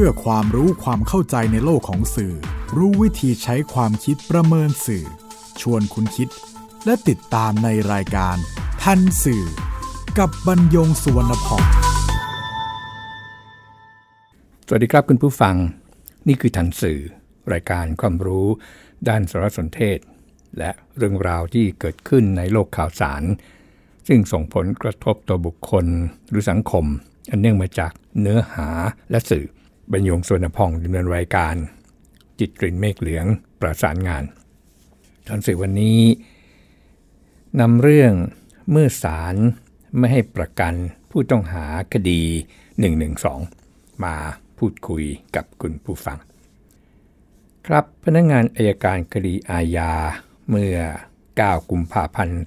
พื่อความรู้ความเข้าใจในโลกของสื่อ รู้วิธีใช้ความคิดประเมินสื่อ ชวนคุณคิด และติดตามในรายการ ทันสื่อ กับบรรยงสุวรรณพองสวัสดีครับคุณผู้ฟัง นี่คือทันสื่อ รายการความรู้ ด้านสารสนเทศ และเรื่องราวที่เกิดขึ้นในโลกข่าวสาร ซึ่งส่งผลกระทบต่อบุคคลหรือสังคม อันเนื่องมาจากเนื้อหาและสื่อ บรรยงสวนพองดำเนินรายการ จิตกลิ่นเมฆเหลืองประสานงานทันสื่อวันนี้นำเรื่องเมื่อศาลไม่ให้ประกันผู้ต้องหาคดี 112 มาพูดคุยกับคุณผู้ฟัง ครับพนักงงานอายการคดีอาญาเมื่อ 9 กุมภาพันธ์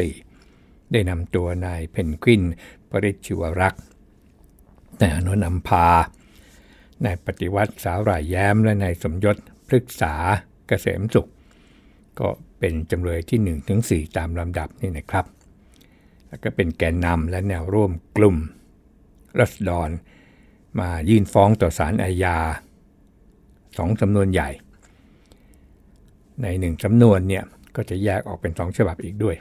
2564 ได้นำตัวนายเพนกวินปริชิวรักษ์ นายอนุนัมพานายปฏิวัติสาวรายแย้มและนายสมยศพฤกษาเกษมสุข ก็เป็นจำเลยที่1ถึง4ตามลำดับนี่นะครับ แล้วก็เป็นแกนนำและแนวร่วมกลุ่มรัศดรมายื่นฟ้องต่อศาลอาญาสองสำนวนใหญ่ ในหนึ่งสำนวนเนี่ยก็จะแยกออกเป็นสองฉบับอีกด้วย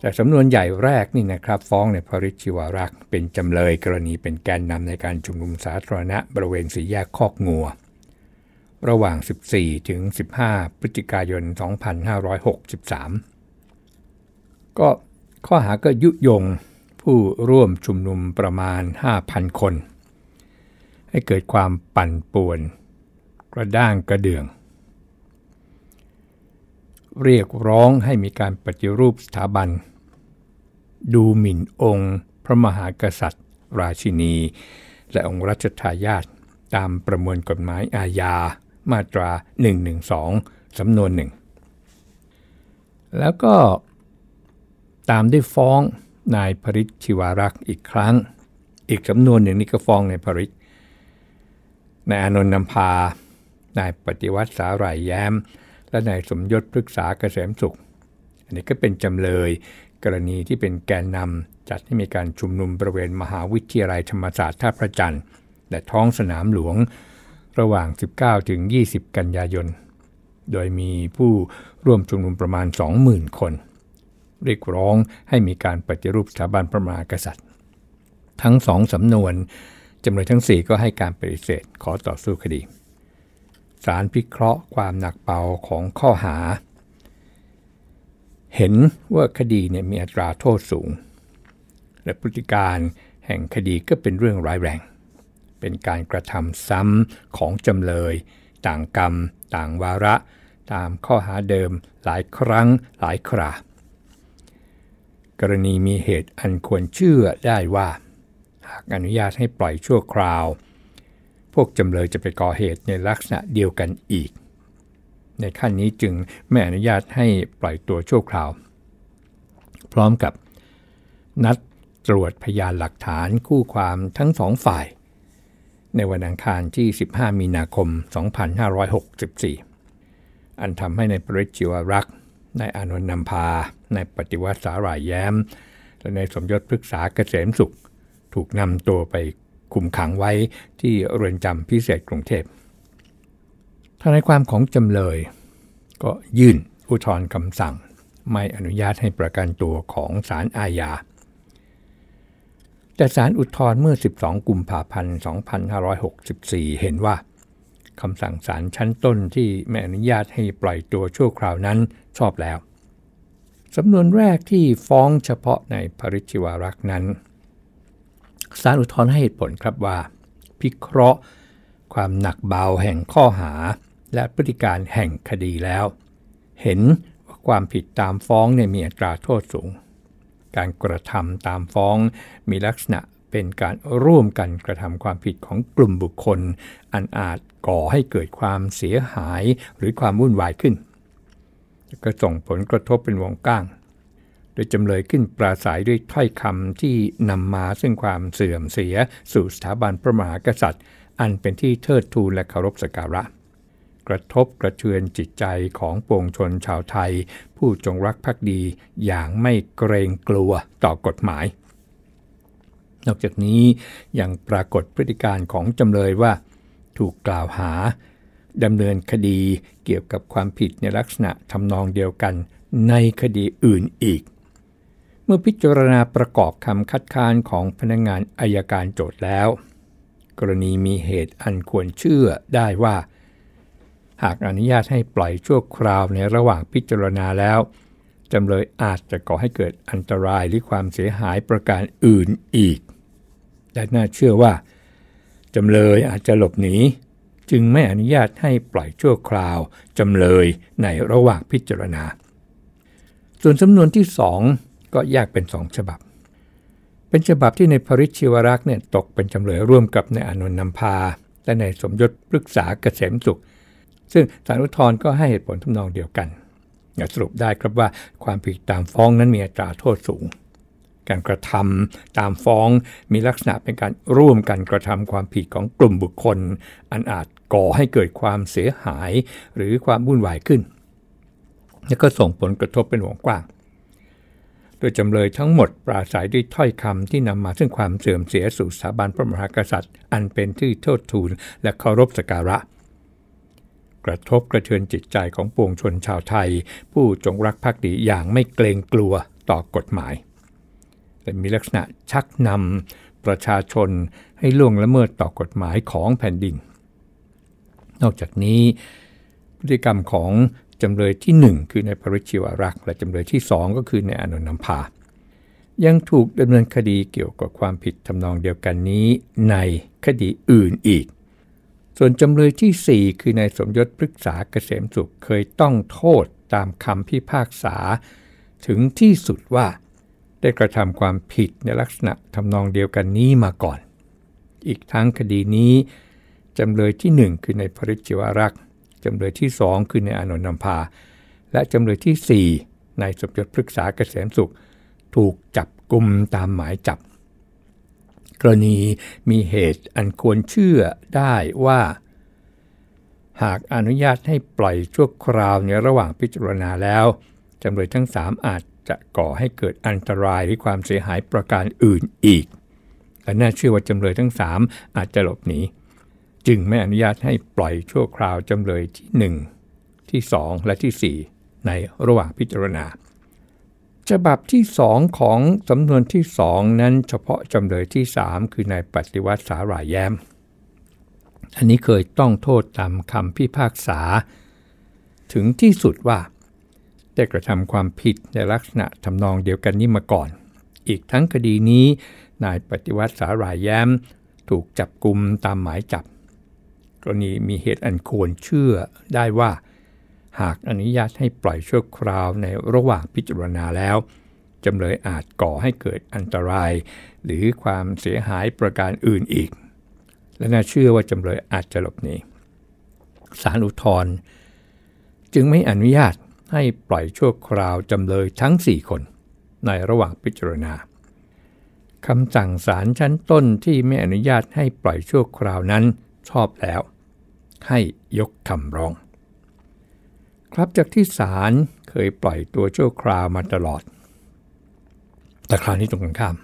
แต่สำนวนใหญ่แรกนี่นะครับ ฟ้องในพริชิวารักษ์เป็นจำเลยกรณีเป็นแกนนำในการชุมนุมสาธารณะบริเวณสีแยกคอกงัว ระหว่าง 14 ถึง 15 พฤศจิกายน 2563 ก็ข้อหาก็ยุยงผู้ร่วมชุมนุมประมาณ 5,000 คน ให้เกิดความปั่นป่วน กระด้างกระเดื่อง เรียกร้องให้มีการปฏิรูปสถาบัน ดูหมิ่นองค์ พระมหากษัตริย์ ราชินี และองค์รัชทายาทตามประมวลกฎหมายอาญา มาตรา 112 สำนวนหนึ่ง แล้วก็ตามได้ฟ้องนายพริชชิวารักษ์อีกครั้ง อีกสำนวนหนึ่งนี่ก็ฟ้องนายพริชนายอนนท์นำพานายปฏิวัติสาหร่ายแย้ม และนายสมยศพฤกษาเกษมสุข อันนี้ก็เป็นจำเลย กรณีที่เป็นแกนนำจัดให้มีการชุมนุมบริเวณมหาวิทยาลัยธรรมศาสตร์ท่าพระจันทร์และท้องสนามหลวงระหว่าง 19 ถึง 20 กันยายน โดยมีผู้ร่วมชุมนุมประมาณ 20,000 คน เรียกร้องให้มีการปฏิรูปสถาบันพระมหากษัตริย์ ทั้งสองสำนวนจำเลยทั้ง 4 ก็ให้การปฏิเสธขอต่อสู้คดี ศาลพิเคราะห์ความหนักเบาของข้อหา เห็นว่าคดีเนี่ยมีอัตราโทษสูง และพฤติการแห่งคดีก็เป็นเรื่องร้ายแรง เป็นการกระทำซ้ำของจำเลย ต่างกรรม ต่างวาระ ตามข้อหาเดิมหลายครั้งหลายครากรณีมีเหตุอันควรเชื่อได้ว่า หากอนุญาตให้ปล่อยชั่วคราว พวกจำเลยจะไปก่อเหตุในลักษณะเดียวกันอีก ในขั้นนี้จึงไม่อนุญาตให้ปล่อยตัวชั่วคราว พร้อมกับนัดตรวจพยานหลักฐานคู่ความทั้งสองฝ่าย ในวันอังคารที่ 15 มีนาคม 2564 อันทำให้ในปริจิวรักษ์นายอานนท์นำพา นายปฏิวัติสาหร่ายแย้ม และนายสมยศพฤกษาเกษมสุข ถูกนำตัวไป คุมขังไว้ที่เรือนจำพิเศษกรุงเทพทนายความของจำเลย ก็ยื่นอุทธรณ์คำสั่ง ไม่อนุญาตให้ประกันตัวของศาลอาญา แต่ศาลอุทธรณ์เมื่อ 12 กุมภาพันธ์ 2564 เห็นว่าคำสั่งศาลชั้นต้นที่ไม่อนุญาตให้ปล่อยตัวชั่วคราวนั้นชอบแล้วสำนวนแรกที่ฟ้องเฉพาะในภริชิวารักษ์นั้น ศาลอุทธรณ์ให้เหตุผลครับว่า พิเคราะห์ ความหนักเบาแห่งข้อหา และพฤติการแห่งคดีแล้ว เห็นว่าความผิดตามฟ้องเนี่ยมีอัตราโทษสูง การกระทำตามฟ้องมีลักษณะเป็นการร่วมกันกระทำความผิดของกลุ่มบุคคล อันอาจก่อให้เกิดความเสียหายหรือความวุ่นวายขึ้น ก็ส่งผลกระทบเป็นวงก้าง โดยจำเลยขึ้นปราศัยด้วยถ้อยคำที่นำมาซึ่งความเสื่อมเสีย สู่สถาบันพระมหากษัตริย์ อันเป็นที่เทิดทูนและเคารพสักการะ กระทบกระเทือนจิตใจของปวงชนชาวไทย ผู้จงรักภักดีอย่างไม่เกรงกลัวต่อกฎหมาย นอกจากนี้ยังปรากฏพฤติการของจำเลยว่า ถูกกล่าวหาดำเนินคดีเกี่ยวกับความผิดในลักษณะทำนองเดียวกันในคดีอื่นอีก เมื่อพิจารณาประกอบคำคัดค้านของพนักงงานอายการโจทย์แล้ว กรณีมีเหตุอันควรเชื่อได้ว่า หากอนุญาตให้ปล่อยชั่วคราวในระหว่างพิจารณาแล้วจำเลยอาจจะก่อให้เกิดอันตรายหรือความเสียหายประการอื่นอีก และน่าเชื่อว่าจำเลยอาจจะหลบหนีจึงไม่อนุญาตให้ปล่อยชั่วคราวจำเลยในระหว่างพิจารณา ส่วนสำนวนที่สอง ก็แยกเป็นสองฉบับ เป็นฉบับที่ในพริชิวรักษ์เนี่ยตกเป็นจำเลยร่วมกับในอนุนนำพา และในสมยศปรึกษาเกษมสุข ซึ่งสารุทธรณ์ก็ให้เหตุผลทำนองเดียวกันสรุปได้ครับว่าความผิดตามฟ้องนั้นมีอัตราโทษสูง การกระทำตามฟ้องมีลักษณะเป็นการร่วมกันกระทำความผิดของกลุ่มบุคคล อันอาจก่อให้เกิดความเสียหายหรือความวุ่นวายขึ้น และก็ส่งผลกระทบเป็นวงกว้าง โดยจำเลยทั้งหมดปราศัยด้วยถ้อยคำที่นำมาซึ่งความเสื่อมเสียสู่สถาบันพระมหากษัตริย์ อันเป็นที่โทษทูลและเคารพสักการะ กระทบกระเทือนจิตใจของปวงชนชาวไทย ผู้จงรักภักดีอย่างไม่เกรงกลัวต่อกฎหมาย และมีลักษณะชักนำประชาชนให้ล่วงละเมิดต่อกฎหมายของแผ่นดิน นอกจากนี้พฤติกรรมของ จำเลยที่ 1 คือในปริชิวรักษ์และจำเลยที่ 2 ก็คือในอนุนัมพา ยังถูกดำเนินคดีเกี่ยวกับความผิดทำนองเดียวกันนี้ในคดีอื่นอีก ส่วนจำเลยที่ 4 คือนายสมยศพฤกษาเกษมสุขเคยต้องโทษตามคำพิพากษา ถึงที่สุดว่า ได้กระทำความผิดในลักษณะทำนองเดียวกันนี้มาก่อน อีกทั้งคดีนี้จำเลยที่ 1 คือในพริจิวรักษ์ จำเลยที่ 2 คือในอนุนัมพา และจำเลยที่4ในสมยศพฤกษาเกษมสุข ถูกจับกลุ่มตามหมายจับ กรณีมีเหตุอันควรเชื่อได้ว่า หากอนุญาตให้ปล่อยชั่วคราวในระหว่างพิจารณาแล้วจำเลยทั้ง 3 อาจจะก่อให้เกิดอันตรายหรือความเสียหายประการอื่นอีกและน่าเชื่อว่าจำเลยทั้ง 3 อาจจะหลบหนี จึงไม่อนุญาตให้ปล่อยชั่วคราวจำเลยที่ 1 ที่ 2 และที่ 4 ในระหว่างพิจารณา ฉบับที่สองของสำนวนที่สองนั้นเฉพาะจำเลยที่สามคือนายปฏิวัติสาหร่ายแย้ม อันนี้เคยต้องโทษตามคำพิพากษา ถึงที่สุดว่า ได้กระทำความผิดในลักษณะทำนองเดียวกันนี้มาก่อน อีกทั้งคดีนี้นายปฏิวัติสาหร่ายแย้ม ถูกจับกลุมตามหมายจับ รณีมีเหตุอันควรเชื่อได้ว่า หากอนุญาตให้ปล่อยชั่วคราวในระหว่างพิจารณาแล้วจำเลยอาจก่อให้เกิดอันตราย หรือความเสียหายประการอื่นอีก และน่าเชื่อว่าจำเลยอาจจะหลบหนีศาลอุทธรณ์จึงไม่อนุญาตให้ปล่อยชั่วคราวจำเลยทั้ง 4 คนในระหว่างพิจารณาคำสั่งศาลชั้นต้นที่ไม่อนุญาตให้ปล่อยชั่วคราวนั้นชอบแล้ว ให้ยกคำร้อง ครับจากที่ศาลเคยปล่อยตัวชั่วคราวมาตลอด แต่คราวนี้ตรงกันข้าม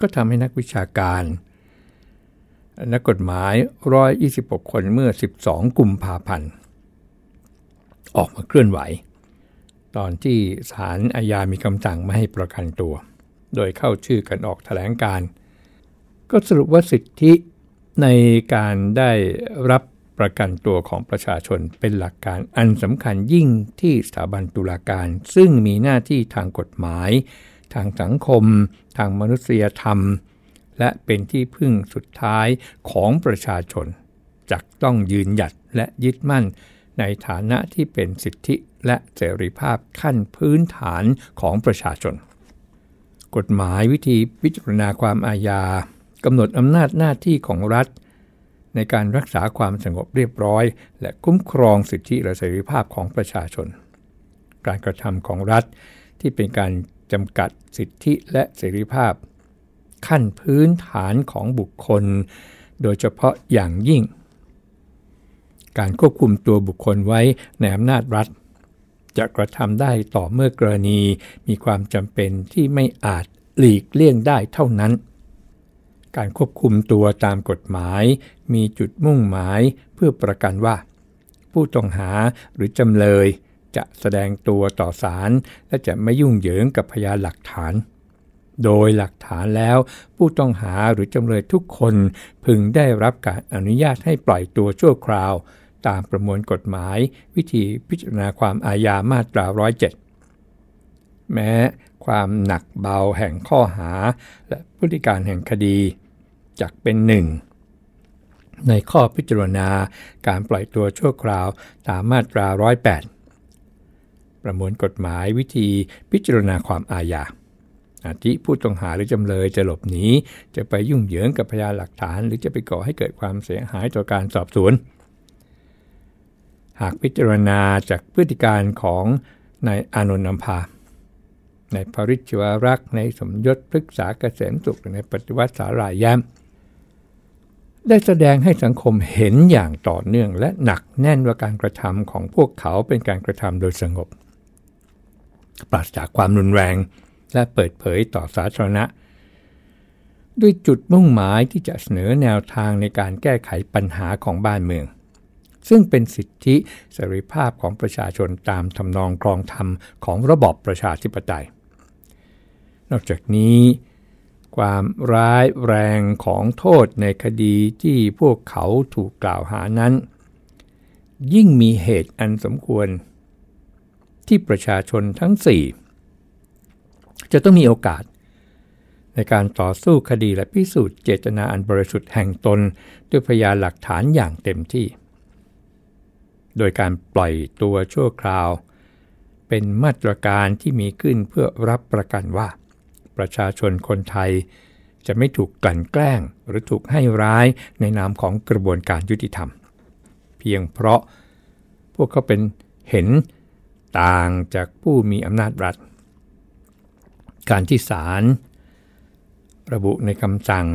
ก็ทำให้นักวิชาการ นักกฎหมาย 126 คนเมื่อ 12 กุมภาพันธ์ ออกมาเคลื่อนไหว ตอนที่ศาลอาญามีคำสั่งไม่ให้ประกันตัว โดยเข้าชื่อกันออกแถลงการ ก็สรุปว่าสิทธิในการได้รับ ประกันตัวของประชาชนเป็นหลักการอันสำคัญยิ่งที่สถาบันตุลาการ ซึ่งมีหน้าที่ทางกฎหมาย ทางสังคม ทางมนุษยธรรม และเป็นที่พึ่งสุดท้ายของประชาชนจักต้องยืนหยัดและยึดมั่น ในฐานะที่เป็นสิทธิและเสรีภาพขั้นพื้นฐานของประชาชน กฎหมายวิธีพิจารณาความอาญากำหนดอำนาจหน้าที่ของรัฐ ในการรักษาความสงบเรียบร้อย และคุ้มครองสิทธิและเสรีภาพของประชาชน การกระทำของรัฐที่เป็นการจำกัดสิทธิและเสรีภาพ ขั้นพื้นฐานของบุคคล โดยเฉพาะอย่างยิ่ง การควบคุมตัวบุคคลไว้ในอำนาจรัฐ จะกระทำได้ต่อเมื่อกรณีมีความจำเป็นที่ไม่อาจหลีกเลี่ยงได้เท่านั้น การควบคุมตัวตามกฎหมาย มีจุดมุ่งหมายเพื่อประกันว่า ผู้ต้องหาหรือจำเลย จะแสดงตัวต่อศาลและจะไม่ยุ่งเหยิงกับพยานหลักฐาน โดยหลักฐานแล้ว ผู้ต้องหาหรือจำเลยทุกคนพึงได้รับการอนุญาตให้ปล่อยตัวชั่วคราว ตามประมวลกฎหมาย วิธีพิจารณาความอาญามาตรา 107 แม้ความหนักเบาแห่งข้อหา และพฤติการแห่งคดี จักเป็นหนึ่งในข้อพิจารณาการปล่อยตัวชั่วคราวตามมาตรา 108 ประมวลกฎหมายวิธีพิจารณาความอาญาอาทิผู้ต้องหาหรือจำเลยจะหลบหนี จะไปยุ่งเหยิงกับพยานหลักฐาน หรือจะไปก่อให้เกิดความเสียหายต่อการสอบสวน หากพิจารณาจากพฤติการของนายอานนท์นำพา ในภริชวรักษ์ในสมยศพฤกษาเกษมสุขในปฏิวัติสาลายแย้ม ได้แสดงให้สังคมเห็นอย่างต่อเนื่อง และหนักแน่นว่าการกระทำของพวกเขาเป็นการกระทำโดยสงบ ปราศจากความรุนแรงและเปิดเผยต่อสาธารณะ ด้วยจุดมุ่งหมายที่จะเสนอแนวทางในการแก้ไขปัญหาของบ้านเมือง ซึ่งเป็นสิทธิเสรีภาพของประชาชนตามทำนองกรองธรรมของระบอบประชาธิปไตย นอกจากนี้ ความร้ายแรงของโทษในคดีที่พวกเขาถูกกล่าวหานั้น ยิ่งมีเหตุอันสมควร ที่ประชาชนทั้ง4จะต้องมีโอกาส ในการต่อสู้คดีและพิสูจน์เจตนาอันบริสุทธิ์แห่งตนด้วยพยานหลักฐานอย่างเต็มที่ โดยการปล่อยตัวชั่วคราว เป็นมาตรการที่มีขึ้นเพื่อรับประกันว่า ประชาชนคนไทย จะไม่ถูกกลั่นแกล้งหรือถูกให้ร้ายในนามของกระบวนการยุติธรรม เพียงเพราะพวกเขาเป็นเห็นต่างจากผู้มีอำนาจรัฐ การที่ศาลระบุในคำสั่ง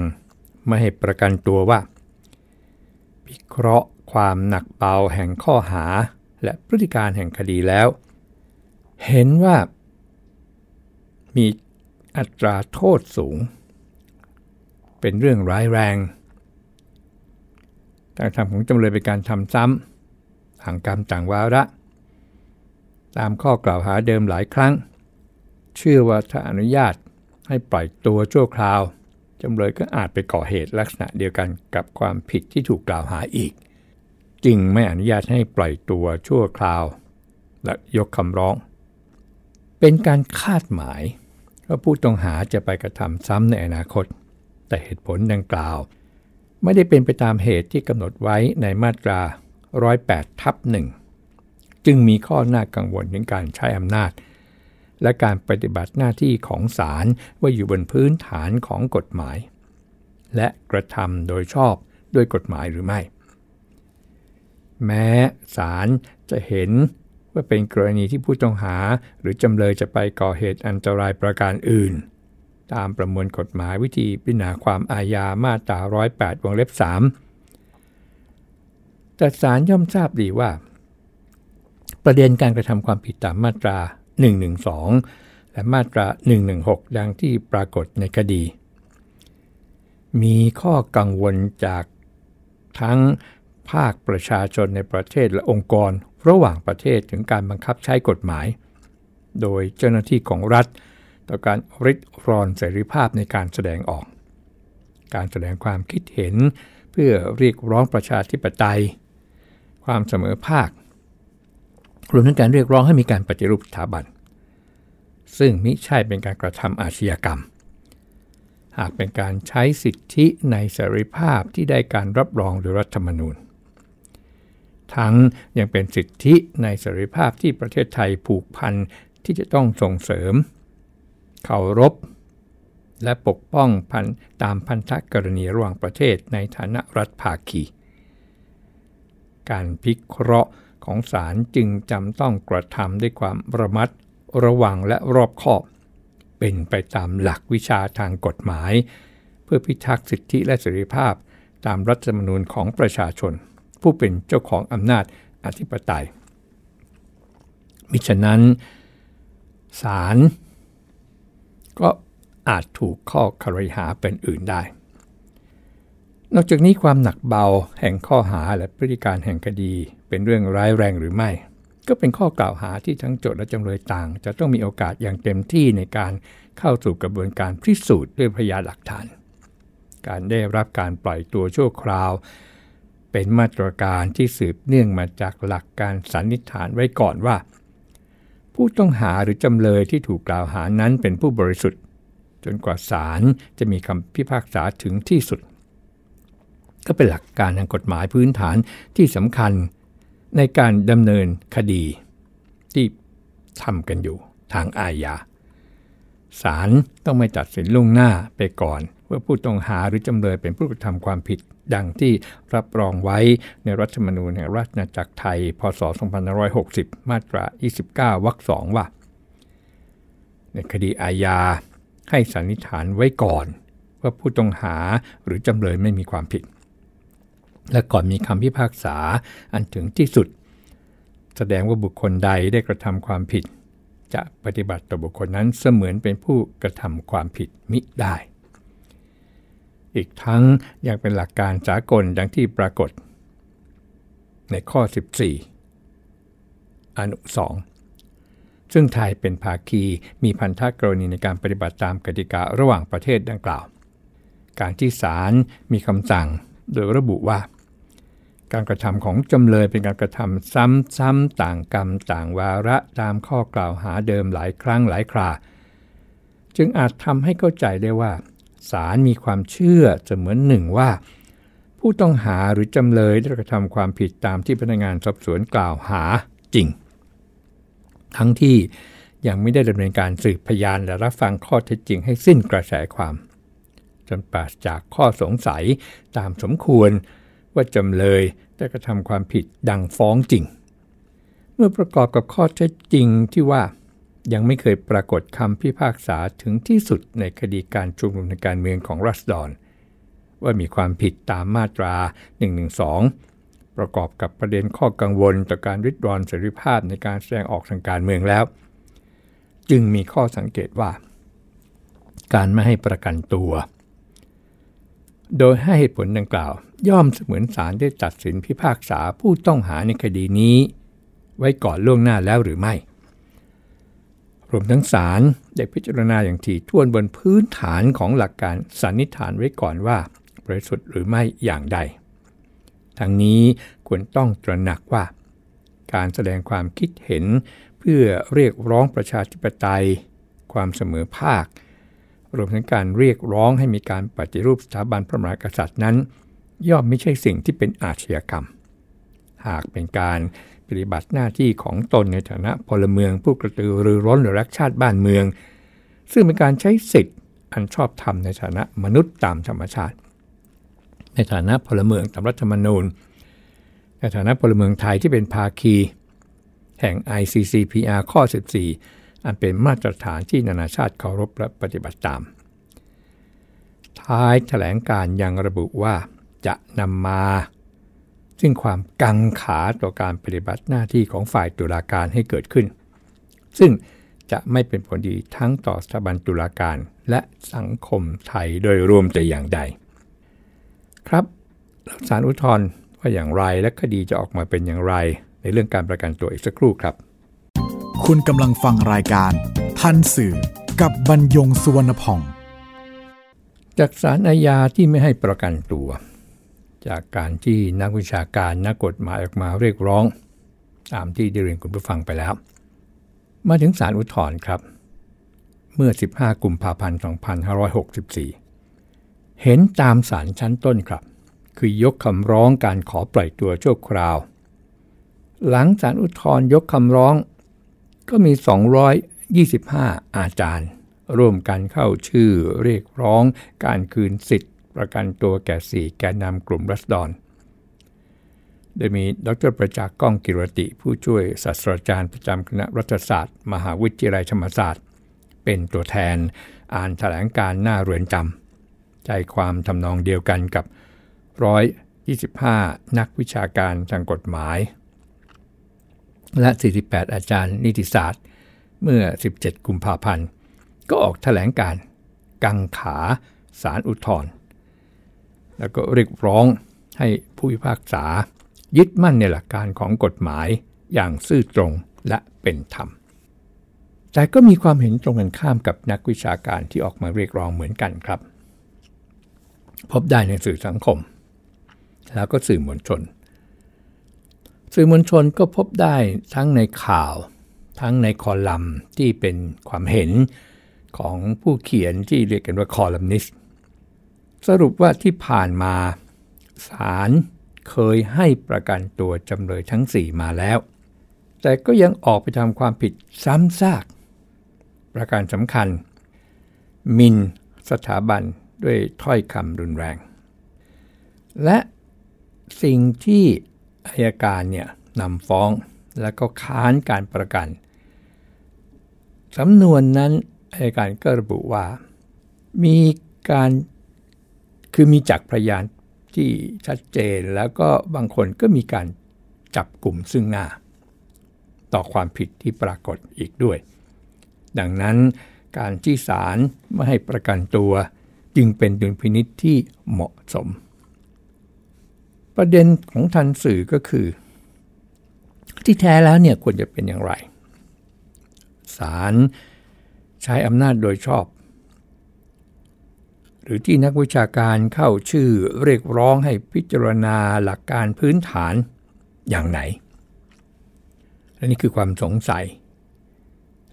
ไม่ให้ประกันตัวว่า พิเคราะห์ความหนักเบาแห่งข้อหาและพฤติการแห่งคดีแล้ว เห็นว่ามี อัตราโทษสูง เป็นเรื่องร้ายแรงการทำของจำเลยเป็นการทำซ้ำห่างกรรมต่างวาระ ตามข้อกล่าวหาเดิมหลายครั้ง เชื่อว่าถ้าอนุญาตให้ปล่อยตัวชั่วคราวจำเลยก็อาจไปก่อเหตุลักษณะเดียวกันกับความผิดที่ถูกกล่าวหาอีก จึงไม่อนุญาตให้ปล่อยตัวชั่วคราว และยกคำร้อง เป็นการคาดหมาย ว่าผู้ต้องหาจะไปกระทำซ้ำในอนาคต แต่เหตุผลดังกล่าว ไม่ได้เป็นไปตามเหตุที่กำหนดไว้ในมาตรา 108ทับหนึ่งจึงมีข้อน่ากังวลถึงการใช้อำนาจ และการปฏิบัติหน้าที่ของศาลว่าอยู่บนพื้นฐานของกฎหมาย และกระทำโดยชอบด้วยกฎหมายหรือไม่ แม้ศาลจะเห็น ว่าเป็นกรณีที่ผู้ต้องหาหรือจำเลยจะไปก่อเหตุอันตรายประการอื่น ตามประมวลกฎหมายวิธีพิจารณาความอาญามาตรา 108 วงเล็บ 3 แต่ศาลย่อมทราบดีว่า ประเด็นการกระทำความผิดตามมาตรา 112 และมาตรา 116 ดังที่ปรากฏในคดี มีข้อกังวลจากทั้งภาคประชาชนในประเทศและองค์กร ระหว่างประเทศถึงการบังคับใช้กฎหมาย โดยเจ้าหน้าที่ของรัฐ ต่อการริดรอนเสรีภาพในการแสดงออก การแสดงความคิดเห็นเพื่อเรียกร้องประชาธิปไตย ความเสมอภาครวมทั้งการเรียกร้องให้มีการปฏิรูปสถาบัน ซึ่งมิใช่เป็นการกระทำอาชญากรรม หากเป็นการใช้สิทธิในเสรีภาพที่ได้การรับรองโดยรัฐธรรมนูญ ทั้งยังเป็นสิทธิในเสรีภาพที่ประเทศไทยผูกพันที่จะต้องส่งเสริมเคารพและปกป้องพันตามพันธกรณีระหว่างประเทศในฐานะรัฐภาคี การพิเคราะห์ของศาลจึงจำต้องกระทำด้วยความระมัดระวังและรอบคอบ เป็นไปตามหลักวิชาทางกฎหมาย เพื่อพิทักษ์สิทธิและเสรีภาพตามรัฐธรรมนูญของประชาชน ผู้เป็นเจ้าของอำนาจอธิปไตย มิฉะนั้นศาลก็อาจถูกข้อคารหาเป็นอื่นได้ นอกจากนี้ความหนักเบาแห่งข้อหาและพฤติการแห่งคดีเป็นเรื่องร้ายแรงหรือไม่ ก็เป็นข้อกล่าวหาที่ทั้งโจทก์และจำเลยต่าง จะต้องมีโอกาสอย่างเต็มที่ในการเข้าสู่กระบวนการพิสูจน์ด้วยพยานหลักฐาน การได้รับการปล่อยตัวชั่วคราว เป็นมาตรการที่สืบเนื่องมาจากหลักการสันนิษฐานไว้ก่อนว่า ผู้ต้องหาหรือจำเลยที่ถูกกล่าวหานั้นเป็นผู้บริสุทธิ์ จนกว่าศาลจะมีคำพิพากษาถึงที่สุด ก็เป็นหลักการทางกฎหมายพื้นฐานที่สำคัญในการดำเนินคดีที่ทำกันอยู่ทางอาญาศาลต้องไม่ตัดสินล่วงหน้าไปก่อน ว่าผู้ต้องหาหรือจำเลยเป็นผู้กระทำความผิด ดังที่รับรองไว้ในรัฐธรรมนูญแห่งราชอาณาจักรไทย พศ 2560 มาตรา 29 วรรคสองว่า ในคดีอาญาให้สันนิษฐานไว้ก่อน ว่าผู้ต้องหาหรือจำเลยไม่มีความผิด และก่อนมีคำพิพากษาอันถึงที่สุด แสดงว่าบุคคลใดได้กระทำความผิด จะปฏิบัติต่อบุคคลนั้นเสมือนเป็นผู้กระทำความผิดมิได้ อีกทั้งยังเป็นหลักการสากลดังที่ปรากฏ ในข้อ 14 อนุ 2 ซึ่งไทยเป็นภาคีมีพันธกรณีในการปฏิบัติตามกติการะหว่างประเทศดังกล่าว การที่ศาลมีคำสั่งโดยระบุว่า การกระทำของจำเลยเป็นการกระทำซ้ำๆต่างกรรมต่างวาระตามข้อกล่าวหาเดิมหลายครั้งหลายครา จึงอาจทำให้เข้าใจได้ว่า ศาลมีความเชื่อเสมือนหนึ่งว่า ผู้ต้องหาหรือจำเลยได้กระทำความผิดตามที่พนักงานสอบสวนกล่าวหาจริง ทั้งที่ยังไม่ได้ดำเนินการสืบพยานและรับฟังข้อเท็จจริงให้สิ้นกระแสความ จนปราศจากข้อสงสัยตามสมควรว่าจำเลยได้กระทำความผิดดังฟ้องจริง เมื่อประกอบกับข้อเท็จจริงที่ว่า ยังไม่เคยปรากฏคำพิพากษาถึงที่สุดในคดีการชุมนุมในการเมืองของรัสดอนว่ามีความผิดตามมาตรา 112 ประกอบกับประเด็นข้อกังวลต่อการริดรอนเสรีภาพในการแสดงออกทางการเมืองแล้ว จึงมีข้อสังเกตว่า การไม่ให้ประกันตัว โดยให้เหตุผลดังกล่าว ย่อมเสมือนศาลได้ตัดสินพิพากษาผู้ต้องหาในคดีนี้ ไว้ก่อนล่วงหน้าแล้วหรือไม่ รวมทั้งศาลได้พิจารณาอย่างถี่ถ้วนบนพื้นฐานของหลักการสันนิษฐานไว้ก่อนว่าบริสุทธิ์หรือไม่อย่างใด ทั้งนี้ควรต้องตระหนักว่า การแสดงความคิดเห็นเพื่อเรียกร้องประชาธิปไตย ความเสมอภาค รวมทั้งการเรียกร้องให้มีการปฏิรูปสถาบันพระมหากษัตริย์นั้น ย่อมไม่ใช่สิ่งที่เป็นอาชญากรรม หากเป็นการ ปฏิบัติหน้าที่ของตนในฐานะพลเมืองผู้กระตือรือร้นหรือรักชาติบ้านเมือง ซึ่งเป็นการใช้สิทธิ์อันชอบธรรมในฐานะมนุษย์ตามธรรมชาติ ในฐานะพลเมืองตามรัฐธรรมนูญ ในฐานะพลเมืองไทยที่เป็นภาคี แห่ง ICCPR ข้อ 14 อันเป็นมาตรฐานที่นานาชาติเคารพและปฏิบัติตาม ท้ายแถลงการยังระบุว่าจะนำมา ซึ่งความกังขาต่อการปฏิบัติหน้าที่ของฝ่ายตุลาการให้เกิดขึ้น ซึ่งจะไม่เป็นผลดีทั้งต่อสถาบันตุลาการและสังคมไทยโดยรวมแต่อย่างใด ครับสารอุทธรณ์ว่าอย่างไรและคดีจะออกมาเป็นอย่างไร ในเรื่องการประกันตัวอีกสักครู่ครับ คุณกำลังฟังรายการ ทันสื่อ กับบรรยงสุวรรณพอง จากสารอาญาที่ไม่ให้ประกันตัว จากการที่นักวิชาการนักกฎหมายออกมาเรียกร้อง ตามที่ได้เรียนคุณผู้ฟังไปแล้ว มาถึงศาลอุทธรณ์ครับ เมื่อ 15 กุมภาพันธ์ 2564 เห็นตามศาลชั้นต้นครับ คือยกคำร้องการขอปล่อยตัวชั่วคราว หลังศาลอุทธรณ์ยกคำร้องก็มี 225 อาจารย์ ร่วมกันเข้าชื่อเรียกร้องการคืนสิทธิ ประกันตัวแก่ 4 แกนนำกลุ่มรัสดอนโดยมีดรประจักษ์ก้องกิรติ ผู้ช่วยศาสตราจารย์ประจำคณะรัฐศาสตร์ มหาวิทยาลัยธรรมศาสตร์ เป็นตัวแทนอ่านแถลงการหน้าเรือนจำใจความทำนองเดียวกันกับ 125 นักวิชาการทางกฎหมาย และ 48 อาจารย์นิติศาสตร์ เมื่อ 17 กุมภาพันธ์ ก็ออกแถลงการกังขาสารอุทธรณ์ แล้วก็เรียกร้องให้ผู้พิพากษา ยึดมั่นในหลักการของกฎหมายอย่างซื่อตรงและเป็นธรรม แต่ก็มีความเห็นตรงกันข้ามกับนักวิชาการที่ออกมาเรียกร้องเหมือนกันครับ พบได้ในสื่อสังคม แล้วก็สื่อมวลชน สื่อมวลชนก็พบได้ทั้งในข่าว ทั้งในคอลัมน์ที่เป็นความเห็นของผู้เขียนที่เรียกกันว่าคอลัมนิสต์ สรุปว่าที่ผ่านมาศาลเคยให้ประกันตัวจำเลยทั้ง 4 มาแล้ว แต่ก็ยังออกไปทำความผิดซ้ำซาก ประการสำคัญมินสถาบันด้วยถ้อยคำรุนแรง และสิ่งที่อายการเนี่ยนำฟ้องแล้วก็ค้านการประกันสำนวนนั้นอายการก็ระบุว่า มีการ คือมีจักพยานที่ชัดเจนแล้วก็บางคนก็มีการจับกลุ่มซึ่งหน้า ต่อความผิดที่ปรากฏอีกด้วย ดังนั้นการที่ศาลไม่ให้ประกันตัว จึงเป็นดุลพินิษที่เหมาะสม ประเด็นของทันสื่อก็คือ ที่แท้แล้วเนี่ยควรจะเป็นอย่างไรศาลใช้อำนาจโดยชอบ หรือที่นักวิชาการเข้าชื่อเรียกร้องให้พิจารณาหลักการพื้นฐานอย่างไหน และนี่คือความสงสัย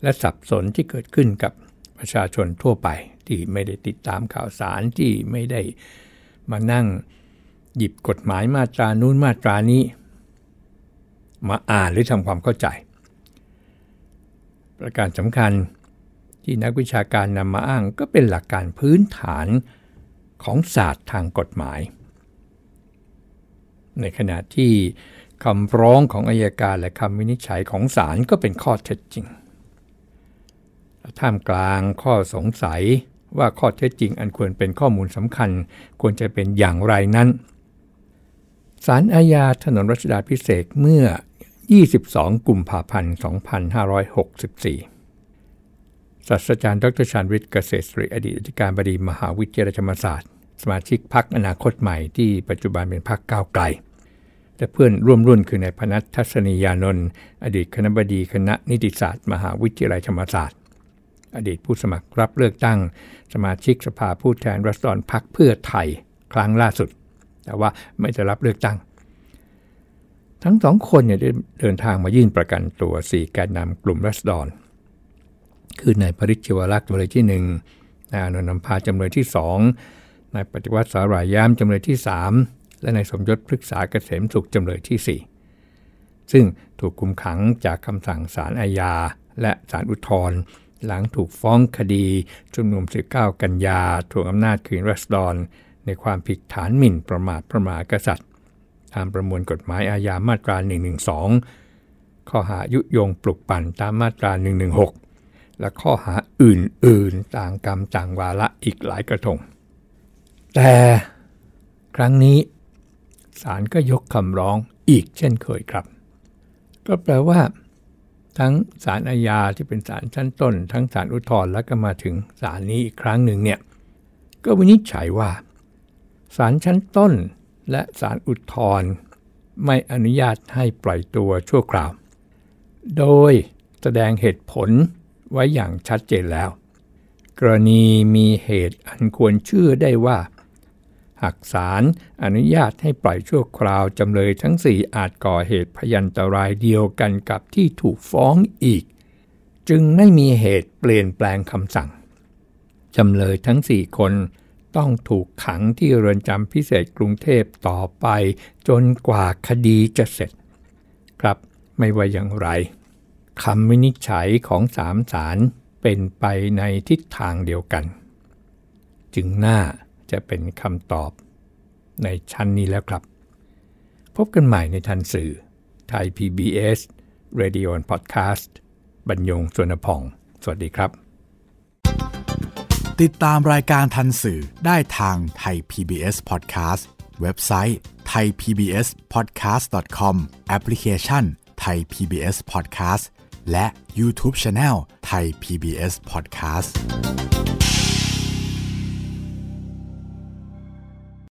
และสับสนที่เกิดขึ้นกับประชาชนทั่วไป ที่ไม่ได้ติดตามข่าวสารที่ไม่ได้มานั่งหยิบกฎหมายมาตรานู้นมาตรานี้ มาอ่านหรือทำความเข้าใจ ประการสำคัญ ที่นักวิชาการนำมาอ้างก็เป็นหลักการพื้นฐานของศาสตร์ทางกฎหมาย ในขณะที่คำร้องของอายการและคำวินิจฉัยของศาลก็เป็นข้อเท็จจริง ท่ามกลางข้อสงสัยว่าข้อเท็จจริงอันควรเป็นข้อมูลสำคัญควรจะเป็นอย่างไรนั้นศาลอาญาถนนรัชดาพิเศษเมื่อ 22 กุมภาพันธ์ 2564 ศาสตราจารย์ดรชานวิทย์เกษตรศรีอดีตอธิการบดีมหาวิทยาลัยธรรมศาสตร์ สมาชิกพักอนาคตใหม่ที่ปัจจุบันเป็นพักก้าวไกล และเพื่อนร่วมรุ่นคือนายพนัททัศนียานนท์อดีตคณะบดีคณะนิติศาสตร์ มหาวิทยาลัยธรรมศาสตร์ อดีตผู้สมัครรับเลือกตั้ง สมาชิกสภาผู้แทนรัศดรพักเพื่อไทยครั้งล่าสุด แต่ว่าไม่จะรับเลือกตั้งทั้งสองคนเนี่ยเดินทางมายื่นประกันตัวสี่แกนนำกลุ่มรัศดร คือนายปริชิวรักษ์จำเลยที่1นายอนนท์พาจำเลยที่ 2 นายปฏิวัติสารายามจำเลยที่ 3 และนายสมยศพฤกษาเกษมสุขจำเลยที่ 4 ซึ่งถูกคุมขังจากคำสั่งศาลอาญา และศาลอุทธรณ์หลังถูกฟ้องคดีชุมนุม 19 กันยาทวงอำนาจคืนรัศดร ในความผิดฐานหมิ่นประมาทประมหากษัตริย์ ตามประมวลกฎหมายอาญามาตรา 112 ข้อหายุยงปลุกปั่นตามมาตรา 116 และข้อหาอื่นๆต่างกรรมต่างวาระอีกหลายกระทง แต่ครั้งนี้ศาลก็ยกคำร้องอีกเช่นเคยครับ ก็แปลว่า ทั้งศาลอาญาที่เป็นศาลชั้นต้น ทั้งศาลอุทธรณ์แล้วก็มาถึงศาลนี้อีกครั้งหนึ่งเนี่ยก็วินิจฉัยว่าศาลชั้นต้นและศาลอุทธรณ์ไม่อนุญาตให้ปล่อยตัวชั่วคราว โดยแสดงเหตุผล ไว้อย่างชัดเจนแล้ว กรณีมีเหตุอันควรเชื่อได้ว่า หากศาลอนุญาตให้ปล่อยชั่วคราวจำเลยทั้งสี่อาจก่อเหตุพยันตรายเดียวกันกับที่ถูกฟ้องอีก จึงไม่มีเหตุเปลี่ยนแปลงคำสั่งจำเลยทั้งสี่คนต้องถูกขังที่เรือนจำพิเศษกรุงเทพต่อไปจนกว่าคดีจะเสร็จ ครับไม่ว่าอย่างไร คำวินิจฉัยของสามสารเป็นไปในทิศทางเดียวกัน จึงน่าจะเป็นคำตอบในชั้นนี้แล้วครับ พบกันใหม่ในทันสื่อไทย PBS Radio and Podcast บรรยงสวนพอง สวัสดีครับ ติดตามรายการทันสื่อได้ทางไทย PBS Podcast เว็บไซต์ thaipbspodcast.com แอปพลิเคชัน Thai PBS Podcast และ YouTube Channel ไทย PBS Podcast